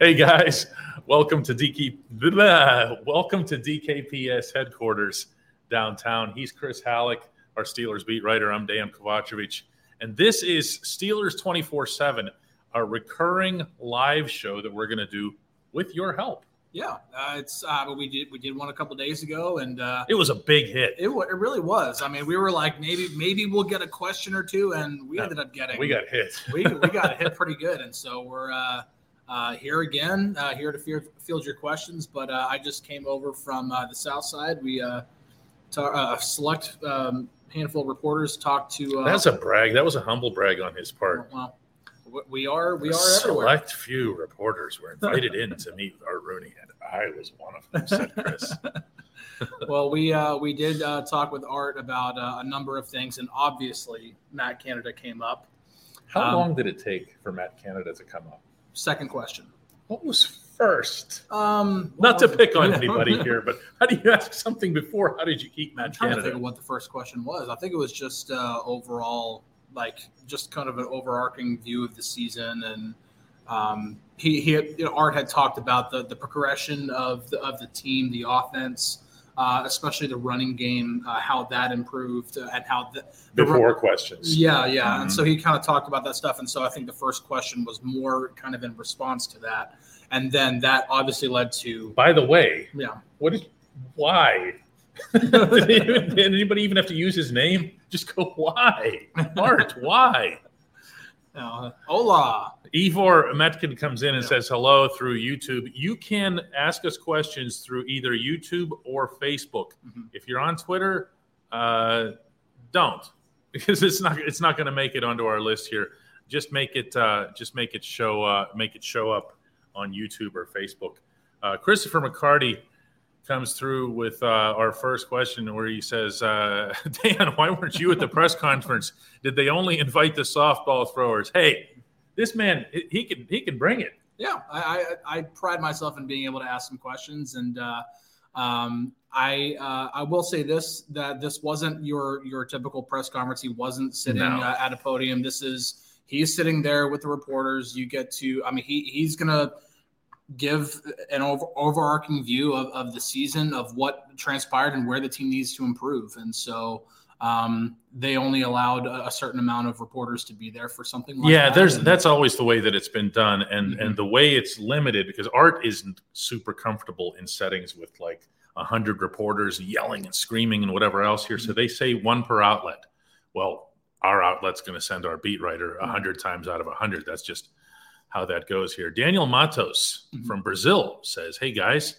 Hey guys, welcome to DK. Welcome to DKPS headquarters downtown. He's Chris Halleck, our Steelers beat writer. I'm Dan Kovacevic, and this is Steelers 24 Seven, a recurring live show that we're going to do with your help. Yeah, uh, it's uh, we did we did one a couple days ago, and uh, it was a big hit. It, it really was. I mean, we were like maybe maybe we'll get a question or two, and we ended up getting we got hit. we we got hit pretty good, and so we're uh, uh, here again, uh, here to field your questions. But uh, I just came over from uh, the south side. We uh, ta- select um, handful of reporters talked to. Uh, That's a brag. That was a humble brag on his part. Well, we are we are select everywhere. few reporters were invited in to meet Art Rooney, and I was one of them," said Chris. well, we uh, we did uh, talk with Art about uh, a number of things, and obviously Matt Canada came up. How um, long did it take for Matt Canada to come up? Second question. What was first? Um, Not to pick on anybody here, but how do you ask something before? How did you keep Matt I'm trying Canada? To think of what the first question was. I think it was just uh, overall like just kind of an overarching view of the season and um, he, he had, you know, Art had talked about the the progression of the of the team, the offense, uh, especially the running game, uh, how that improved, uh, and how the, the before run- questions. Yeah, yeah, mm-hmm. and so he kind of talked about that stuff, and so I think the first question was more kind of in response to that, and then that obviously led to. By the way, yeah, what is why did, anybody even have to use his name? Just go, why? Art, why? Uh, hola. Ivor Metkin comes in and yeah. says hello through YouTube. You can ask us questions through either YouTube or Facebook. Mm-hmm. If you're on Twitter, uh, don't because it's not it's not going to make it onto our list here. Just make it uh, just make it show uh, make it show up on YouTube or Facebook. Uh, Christopher McCarty comes through with uh, our first question where he says, uh, Dan, why weren't you at the press conference? Did they only invite the softball throwers? Hey, this man, he can he can bring it. Yeah, I, I, I pride myself in being able to ask some questions, and uh, um, I uh, I will say this that this wasn't your your typical press conference. He wasn't sitting no. uh, at a podium. This is he's sitting there with the reporters. You get to I mean he he's gonna give an over, overarching view of, of the season of what transpired and where the team needs to improve. And so um, they only allowed a, a, certain amount of reporters to be there for something like yeah, that. there's that's always the way that it's been done. And mm-hmm. and the way it's limited because art isn't super comfortable in settings with like a hundred reporters yelling and screaming and whatever else here. Mm-hmm. So they say one per outlet. Well, our outlet's going to send our beat writer a hundred times out of a hundred. That's just how that goes here. Daniel Matos mm-hmm. from Brazil says, Hey guys,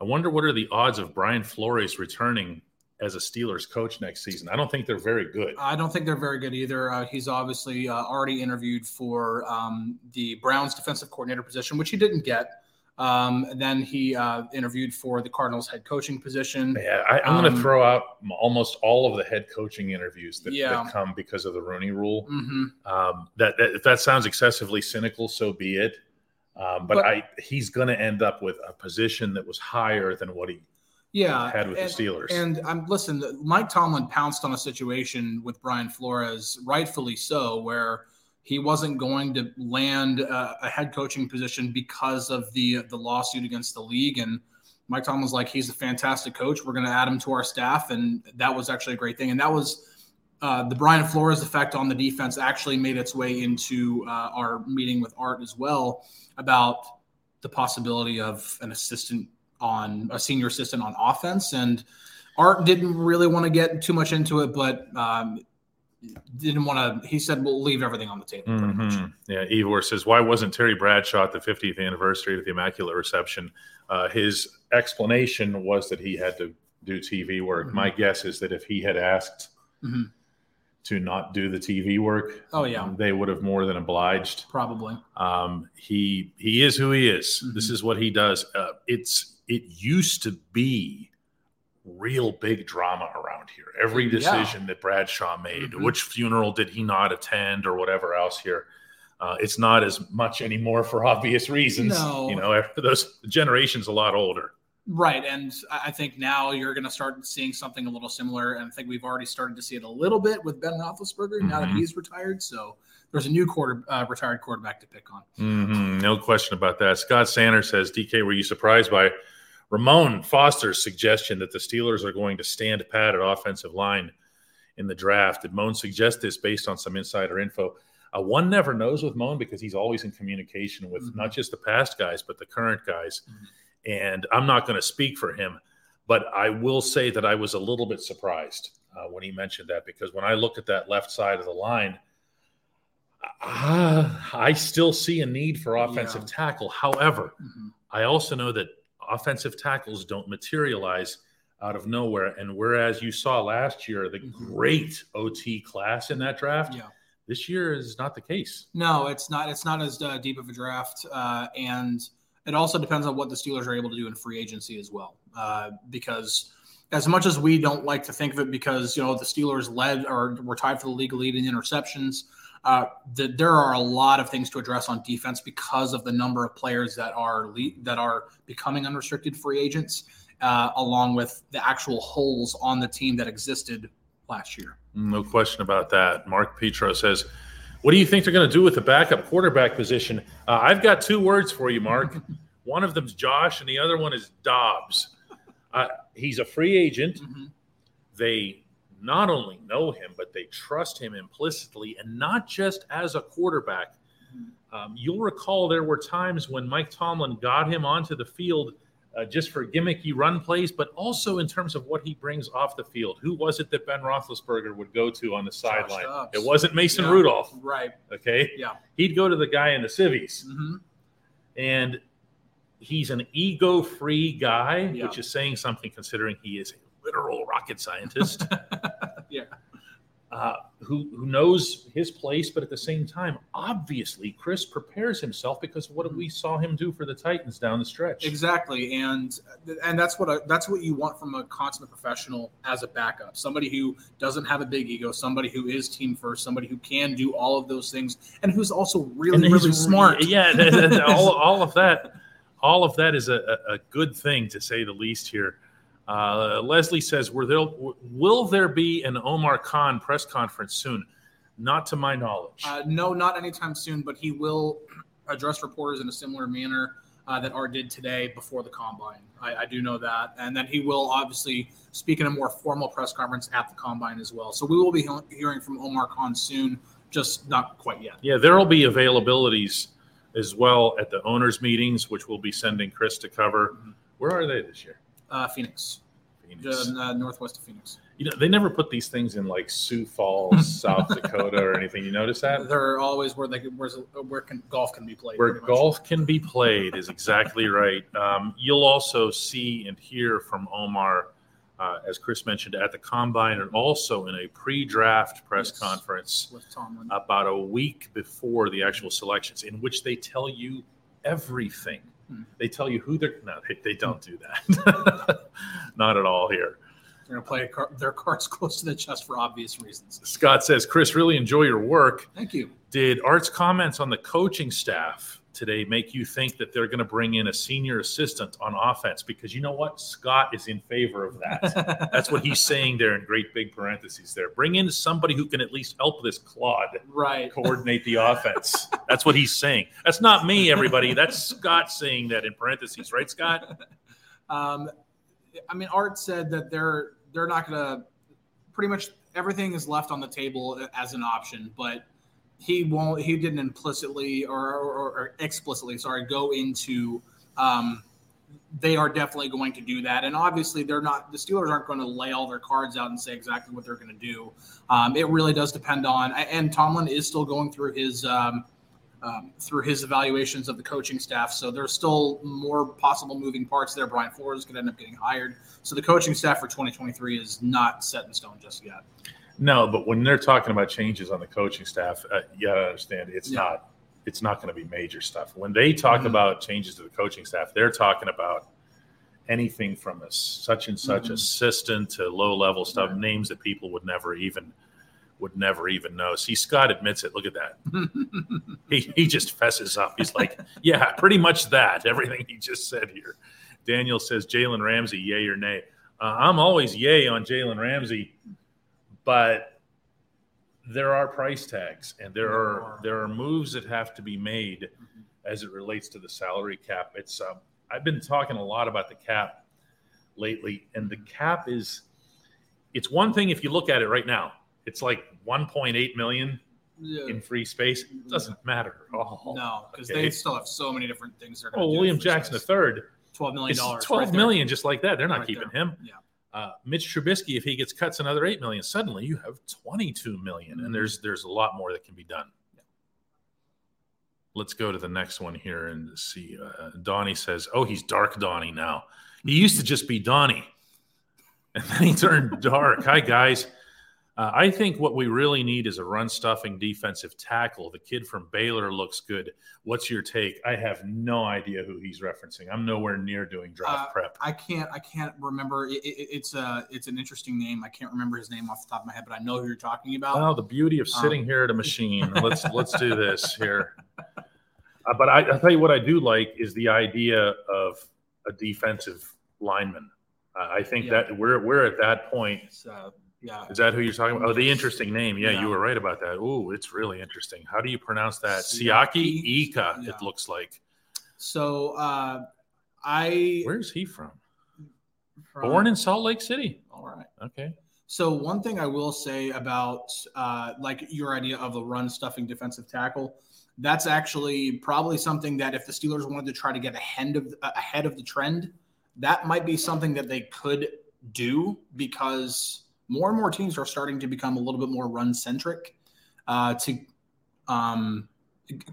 I wonder what are the odds of Brian Flores returning as a Steelers coach next season? I don't think they're very good. I don't think they're very good either. Uh, he's obviously uh, already interviewed for um, the Browns defensive coordinator position, which he didn't get. Um, then he uh, interviewed for the Cardinals head coaching position. Yeah, I, am um, going to throw out almost all of the head coaching interviews that, yeah. that come because of the Rooney Rule. Mm-hmm. Um, that, that, if that sounds excessively cynical, so be it. Um, but, but, I he's going to end up with a position that was higher than what he yeah had with and, the Steelers. And I'm listen, Mike Tomlin pounced on a situation with Brian Flores, rightfully so, where he wasn't going to land uh, a head coaching position because of the the lawsuit against the league. And Mike Tomlin was like, he's a fantastic coach. We're going to add him to our staff, and that was actually a great thing. And that was uh, the Brian Flores effect on the defense actually made its way into uh, our meeting with Art as well about the possibility of an assistant on a senior assistant on offense and. Art didn't really want to get too much into it, but um, didn't want to. He said, "We'll leave everything on the table." Mm-hmm. Yeah, Ivor says, "Why wasn't Terry Bradshaw at the 50th anniversary of the Immaculate Reception?" Uh, his explanation was that he had to do TV work. Mm-hmm. My guess is that if he had asked mm-hmm. to not do the TV work. Oh yeah, they would have more than obliged. Probably. Um, he he is who he is. Mhm. This is what he does. Uh, it's it used to be real big drama around here. Every Yeah. decision that Bradshaw made, Mhm. which funeral did he not attend, or whatever else here. Uh, it's not as much anymore for obvious reasons. No. You know, after those generation's a lot older. Right, and I think now you're going to start seeing something a little similar, and I think we've already started to see it a little bit with Ben Roethlisberger now that Mhm. he's retired. So there's a new quarter uh, retired quarterback to pick on. hmm no question about that. Scott Sanders says, DK, were you surprised by Ramon Foster's suggestion that the Steelers are going to stand pat at offensive line in the draft? Did Moan suggest this based on some insider info? Uh, one never knows with Moan because he's always in communication with Mhm. not just the past guys, but the current guys. Mhm. And I'm not going to speak for him, but I will say that I was a little bit surprised uh, when he mentioned that because when I look at that left side of the line, uh, I still see a need for offensive Yeah. tackle. However, Mhm. I also know that offensive tackles don't materialize out of nowhere. And whereas you saw last year the Mhm. great OT class in that draft, Yeah. this year is not the case. No, it's not. It's not as uh, deep of a draft, uh, and it also depends on what the Steelers are able to do in free agency as well. Uh, because as much as we don't like to think of it, because you know the Steelers led or were tied for the league lead in interceptions, uh, the, there are a lot of things to address on defense because of the number of players that are le- that are becoming unrestricted free agents, uh, along with the actual holes on the team that existed last year. No question about that. Mark Petro says, What do you think they're going to do with the backup quarterback position? Uh, I've got two words for you, Mark. one of them's Josh, and the other one is Dobbs. Uh, he's a free agent. Mhm. They not only know him, but they trust him implicitly, and not just as a quarterback. Um, you'll recall there were times when Mike Tomlin got him onto the field uh, just for gimmicky run plays, but also in terms of what he brings off the field. Who was it that Ben Roethlisberger would go to on the sideline? It wasn't Mason Yeah. Rudolph. Right. Okay, Yeah. he'd go to the guy in the civvies, hmm and he's an ego-free guy, Yeah. which is saying something considering he is a literal rocket scientist. yeah. uh, who who knows his place, but at the same time, obviously, Chris prepares himself because what we saw him do for the Titans down the stretch. Exactly, and and that's what I, that's what you want from a consummate professional as a backup. Somebody who doesn't have a big ego, somebody who is team first, somebody who can do all of those things, and who's also really really smart. Yeah, all, all of that, all of that is a a good thing to say the least here. Uh, Leslie says, "Were there will there be an Omar Khan press conference soon?" Not to my knowledge. Uh, no, not anytime soon, but he will address reporters in a similar manner uh, that Art did today before the combine. I, I do know that, and then he will obviously speak in a more formal press conference at the combine as well. So we will be he- hearing from Omar Khan soon, just not quite yet. Yeah, there will be availabilities as well at the owners' meetings, which we'll be sending Chris to cover. Mhm. Where are they this year? Uh, Phoenix, Phoenix. uh, northwest of Phoenix. You know, they never put these things in like Sioux Falls, South Dakota, or anything. You notice that? They're always where they where's where can, golf can be played. Where golf can be played is exactly right. Um, you'll also see and hear from Omar, uh, as Chris mentioned, at the combine and also in a pre-draft press Yes. conference with Tomlin. about a week before the actual selections, in which they tell you everything. They tell you who they're. No, they, they don't do that. Not at all here. They're going to play car- their cards close to the chest for obvious reasons. Scott says, Chris, really enjoy your work. Thank you. Did Art's comments on the coaching staff today make you think that they're going to bring in a senior assistant on offense? Because you know what? Scott is in favor of that. That's what he's saying there in great big parentheses there. Bring in somebody who can at least help this Claude right. coordinate the offense. That's what he's saying. That's not me, everybody. That's Scott saying that in parentheses, right, Scott? Um, I mean, Art said that they're they're not going to. Pretty much everything is left on the table as an option, but he won't. He didn't implicitly or, or, or explicitly, sorry, go into. Um, they are definitely going to do that, and obviously, they're not. The Steelers aren't going to lay all their cards out and say exactly what they're going to do. Um, it really does depend on. And Tomlin is still going through his. Um, um, through his evaluations of the coaching staff. So there's still more possible moving parts there. Brian Flores could end up getting hired. So the coaching staff for 2023 is not set in stone just yet. No, but when they're talking about changes on the coaching staff, uh, you gotta understand it's Yeah. not it's not going to be major stuff. When they talk Mhm. about changes to the coaching staff, they're talking about anything from a such and such Mhm. assistant to low level stuff, Right. names that people would never even would never even know. See, Scott admits it. Look at that. he, he just fesses up. He's like, yeah, pretty much that. Everything he just said here. Daniel says Jalen Ramsey, yay or nay. Uh, I'm always yay on Jalen Ramsey, but there are price tags and there are there are moves that have to be made as it relates to the salary cap. It's um, I've been talking a lot about the cap lately, and the cap is it's one thing if you look at it right now. It's like 1.8 million Yeah. in free space. It doesn't matter at all. No, because Okay. they still have so many different things they're going Oh, to do. William Jackson size. III, twelve million dollars. 12 million just like that. They're not Right keeping there. him. Yeah. Uh, Mitch Trubisky, if he gets cuts another eight million, suddenly you have 22 million, and there's there's a lot more that can be done. Let's go to the next one here and see. Uh, Donnie says, "Oh, he's dark Donnie now. He used to just be Donnie, and then he turned dark." Hi guys. Uh, I think what we really need is a run stuffing defensive tackle. The kid from Baylor looks good. What's your take? I have no idea who he's referencing. I'm nowhere near doing draft Uh, prep. I can't. I can't remember. It, it, it's a. It's an interesting name. I can't remember his name off the top of my head, but I know who you're talking about. Well, the beauty of Um, sitting here at a machine. Let's let's do this here. Uh, but I, I'll tell you what I do like is the idea of a defensive lineman. Uh, I think Yeah. that we're we're at that point. Uh, yeah. Is that who you're talking about? Oh, the interesting name. Yeah, Yeah. you were right about that. Oh, it's really interesting. How do you pronounce that? Siaki? Siaki Ika. Yeah. It looks like. So uh, I Where's he from? from- Born in Salt Lake City. All right. Okay. So one thing I will say about uh, like your idea of the run stuffing defensive tackle, that's actually probably something that if the Steelers wanted to try to get ahead of uh, ahead of the trend, that might be something that they could do because more and more teams are starting to become a little bit more run centric uh, to um,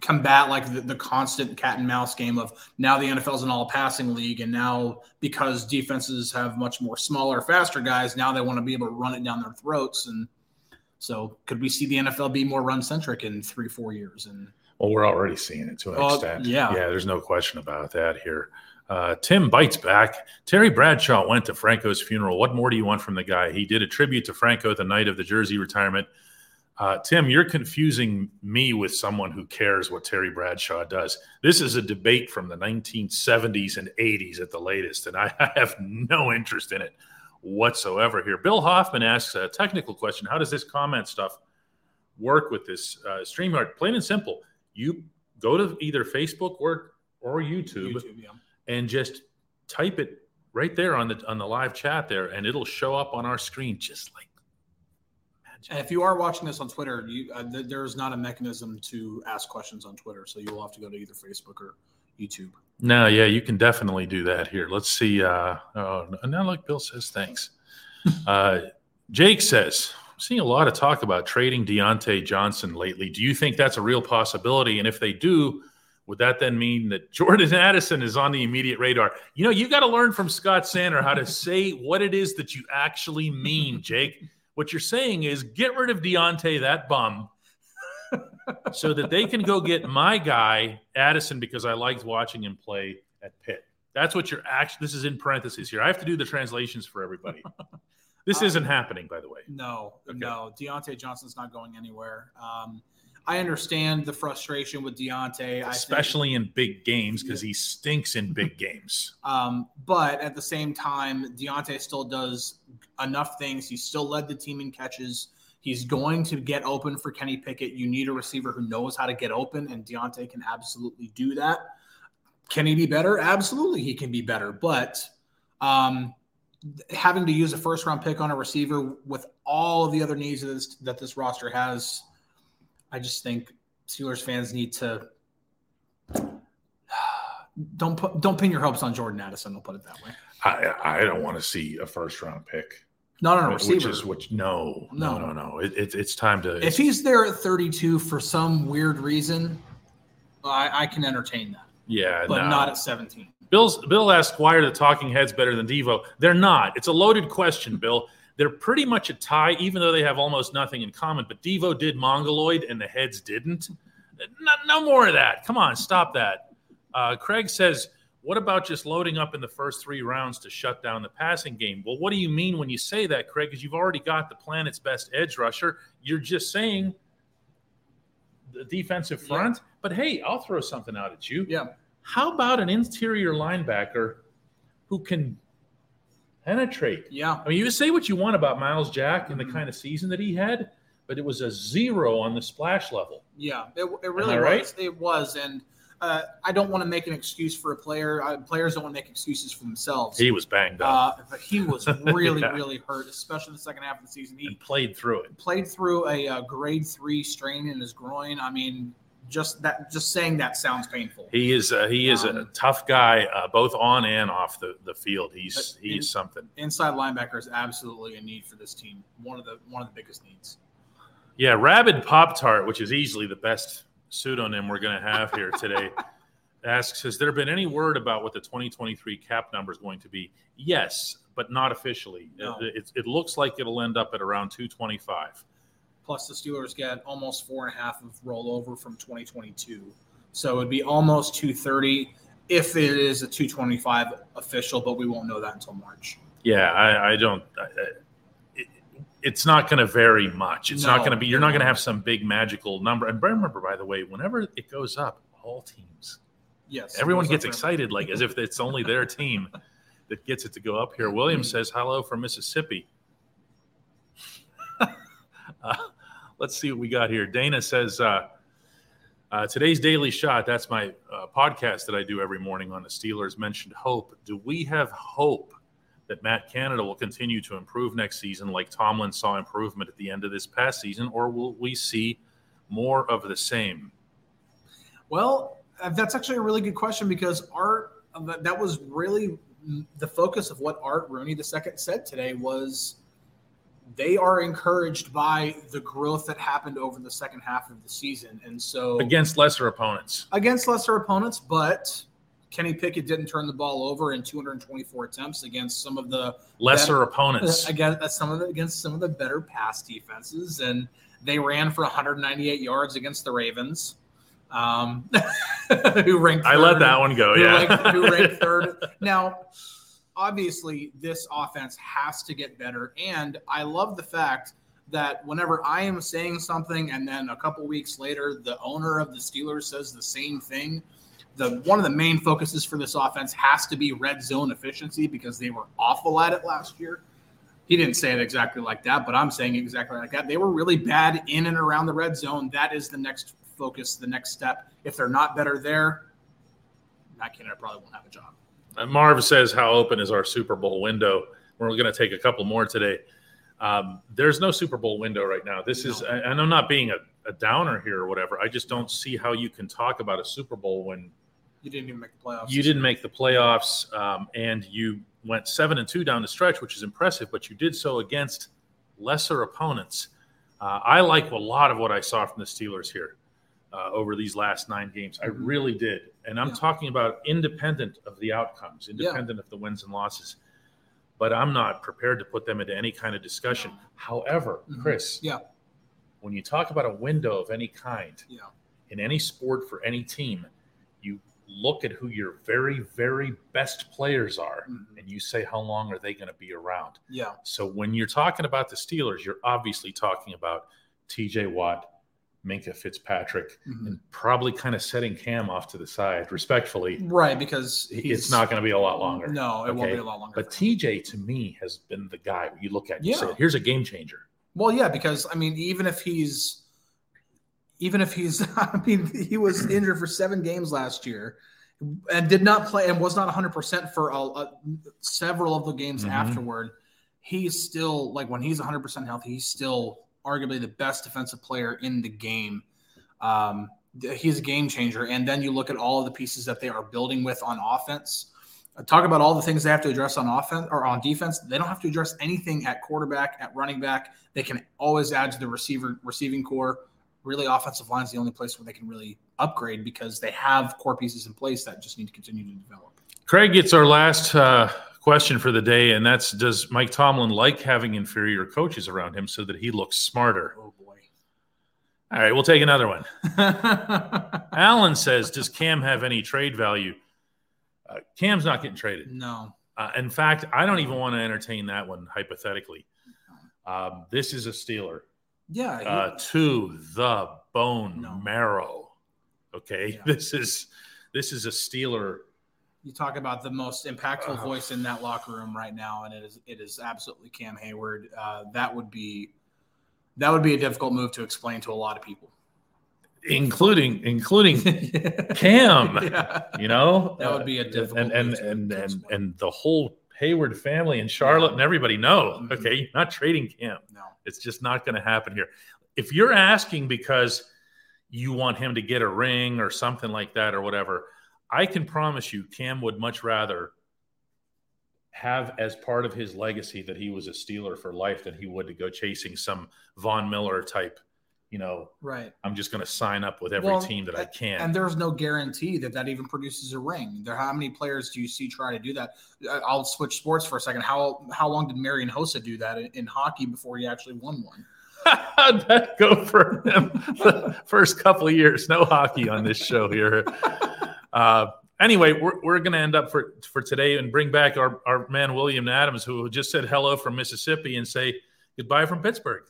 combat like the, the constant cat and mouse game of now the NFL is an all passing league, and now because defenses have much more smaller, faster guys, now they want to be able to run it down their throats. And so, could we see the NFL be more run centric in three, four years? And Well, we're already seeing it to an Oh, extent. yeah. Yeah, there's no question about that here. Uh, Tim bites back. Terry Bradshaw went to Franco's funeral. What more do you want from the guy? He did a tribute to Franco the night of the jersey retirement. Uh, Tim, you're confusing me with someone who cares what Terry Bradshaw does. This is a debate from the 1970s and 80s at the latest, and I have no interest in it whatsoever here. Bill Hoffman asks a technical question How does this comment stuff work with this uh, StreamYard? Plain and simple. You go to either Facebook or, or YouTube, YouTube, yeah. And just type it right there on the on the live chat there, and it'll show up on our screen just like magic. And if you are watching this on Twitter, you, uh, th- there is not a mechanism to ask questions on Twitter, so you will have to go to either Facebook or YouTube. No, yeah, you can definitely do that here. Let's see. Uh, oh, now look, Bill says thanks. uh, Jake says, I'm seeing a lot of talk about trading Diontae Johnson lately. Do you think that's a real possibility? And if they do, would that then mean that Jordan Addison is on the immediate radar? You know, you got to learn from Scott Sander how to say what it is that you actually mean, Jake. What you're saying is get rid of Diontae, that bum, so that they can go get my guy Addison because I liked watching him play at Pitt. That's what you're actually. This is in parentheses here. I have to do the translations for everybody. This Uh, isn't happening, by the way. No, Okay. no. Diontae Johnson's not going anywhere. Um, I understand the frustration with Diontae, Especially in big games because he stinks in big games. Um, but at the same time, Diontae still does enough things. He still led the team in catches. He's going to get open for Kenny Pickett. You need a receiver who knows how to get open, and Diontae can absolutely do that. Can he be better? Absolutely, he can be better. But um, having to use a first round pick on a receiver with all of the other needs that this, that this roster has, I just think Steelers fans need to don't put don't pin your hopes on Jordan Addison. I'll put it that way. I, I don't want to see a first round pick, Not on a receiver. which is which. No, no, No. no, no. It, it, it's time to. if he's there at 32 for some weird reason, I, I can entertain that, yeah, but no. not at 17. Bill's Bill asked, "Why are the talking heads better than Devo?" They're not. It's a loaded question, Bill. They're pretty much a tie, even though they have almost nothing in common. But Devo did Mongoloid and the heads didn't. No, no more of that. Come on, stop that. Uh, Craig says, What about just loading up in the first three rounds to shut down the passing game? Well, what do you mean when you say that, Craig? Because you've already got the planet's best edge rusher. You're just saying the defensive front. Yeah. But hey, I'll throw something out at you. Yeah. How about an interior linebacker who can penetrate? Yeah. I mean, you say what you want about Myles Jack mm-hmm. and the mm-hmm. kind of season that he had, but it was a zero on the splash level. Yeah, it, it really was. Right? It was. And uh, I don't want to make an excuse for a player. Uh, players don't want to make excuses for themselves. He was banged up. Uh, but he was really, yeah. really hurt, especially the second half of the season. He and played through it. Played through a, a uh, grade three strain in his groin. I mean, just that just saying that sounds painful. He is uh, he is um, a tough guy, uh, both on and off the, the field. He's he in, is something. Inside linebacker is absolutely a need for this team. One of the one of the biggest needs. Yeah, Rabid Pop Tart, which is easily the best pseudonym we're going to have here today, asks: Has there been any word about what the 2023 cap number is going to be? Yes, but not officially. No. It, it, it looks like it'll end up at around 225 plus the Steelers get almost four and a half of rollover from 2022. So it'd be almost 230 if it is a 225 official, but we won't know that until March. Yeah, I, I don't. I, it, it's not going to vary much. It's no, not going to be. You're not going to have some big magical number. And remember, by the way, whenever it goes up, all teams. Yes. Everyone gets excited, like as if it's only their team that gets it to go up here. William says hello from Mississippi. uh, let's see what we got here. Dana says, uh, uh, today's daily shot, that's my uh, podcast that I do every morning on the Steelers, mentioned hope. Do we have hope that Matt Canada will continue to improve next season like Tomlin saw improvement at the end of this past season, or will we see more of the same? Well, uh, that's actually a really good question because Art, uh, that was really the focus of what Art Rooney II said today was – they are encouraged by the growth that happened over the second half of the season. And so against lesser opponents. Against lesser opponents, but Kenny Pickett didn't turn the ball over in 224 attempts against some of the lesser better, opponents. Against uh, some of the against some of the better pass defenses, and they ran for 198 yards against the Ravens. Um, who ranked? I let that one go. Who yeah, ranked, who ranked third? Now obviously this offense has to get better. And I love the fact that whenever I am saying something and then a couple weeks later the owner of the Steelers says the same thing, the one of the main focuses for this offense has to be red zone efficiency because they were awful at it last year. He didn't say it exactly like that, but I'm saying exactly like that. They were really bad in and around the red zone. That is the next focus, the next step. If they're not better there, Matt Canada probably won't have a job. Marv says, How open is our Super Bowl window? We're going to take a couple more today. Um, there's no Super Bowl window right now. This is, and I'm not being a, a, downer here or whatever. I just don't see how you can talk about a Super Bowl when you didn't even make the playoffs. You didn't make the playoffs, um, and you went seven and two down the stretch, which is impressive. But you did so against lesser opponents. Uh, I like a lot of what I saw from the Steelers here uh, over these last nine games. I mm-hmm. really did. And I'm yeah. talking about independent of the outcomes, independent yeah. of the wins and losses. But I'm not prepared to put them into any kind of discussion. No. However, mm-hmm. Chris, yeah, when you talk about a window of any kind, yeah. in any sport for any team, you look at who your very, very best players are, mm-hmm. and you say how long are they going to be around. Yeah. So when you're talking about the Steelers, you're obviously talking about T.J. Watt, Minkah Fitzpatrick mm-hmm. and probably kind of setting Cam off to the side respectfully. Right, because it's not going to be a lot longer. No, it okay? won't be a lot longer. But TJ to me has been the guy you look at. You yeah. say, here's a game changer. Well, yeah, because I mean, even if he's, even if he's, I mean, he was injured for seven games last year, and did not play and was not 100 percent for a, a, several of the games mm-hmm. afterward. He's still like when he's 100 percent healthy, he's still arguably the best defensive player in the game. Um, he's a game changer. And then you look at all of the pieces that they are building with on offense. Uh, talk about all the things they have to address on offense or on defense. They don't have to address anything at quarterback, at running back. They can always add to the receiver receiving corps. Really, offensive line is the only place where they can really upgrade because they have core pieces in place that just need to continue to develop. Craig gets our last uh, question for the day, and that's Does Mike Tomlin like having inferior coaches around him so that he looks smarter? Oh boy. All right, we'll take another one. Alan says, Does Cam have any trade value? Uh, Cam's not getting traded. no. Uh, in fact, I don't even want to entertain that one hypothetically. Um, this is a Steeler Yeah. he- uh, to the bone No. marrow. Okay, Yeah. this is this is a Steeler. You talk about the most impactful Uh, voice in that locker room right now, and it is it is absolutely Cam Heyward. Uh, that would be that would be a difficult move to explain to a lot of people. including including Cam. Yeah. You know, That would be a difficult and and to- and and, and the whole Heyward family and Charlotte Yeah. and everybody know. Mhm. Okay, you're not trading Cam. No. It's just not going to happen here. If you're asking because you want him to get a ring or something like that or whatever, I can promise you, Cam would much rather have as part of his legacy that he was a Steeler for life than he would to go chasing some Von Miller type. You know, Right. I'm just going to sign up with every Well, team that I can. And there's no guarantee that that even produces a ring. There, how many players do you see try to do that? I'll switch sports for a second. How how long did Marian Hossa do that in, in hockey before he actually won one? How'd that go for him the first couple of years? No hockey on this show here. Uh, anyway, we're, we're going to end up for, for today and bring back our, our man, William Adams, who just said hello from Mississippi and say goodbye from Pittsburgh.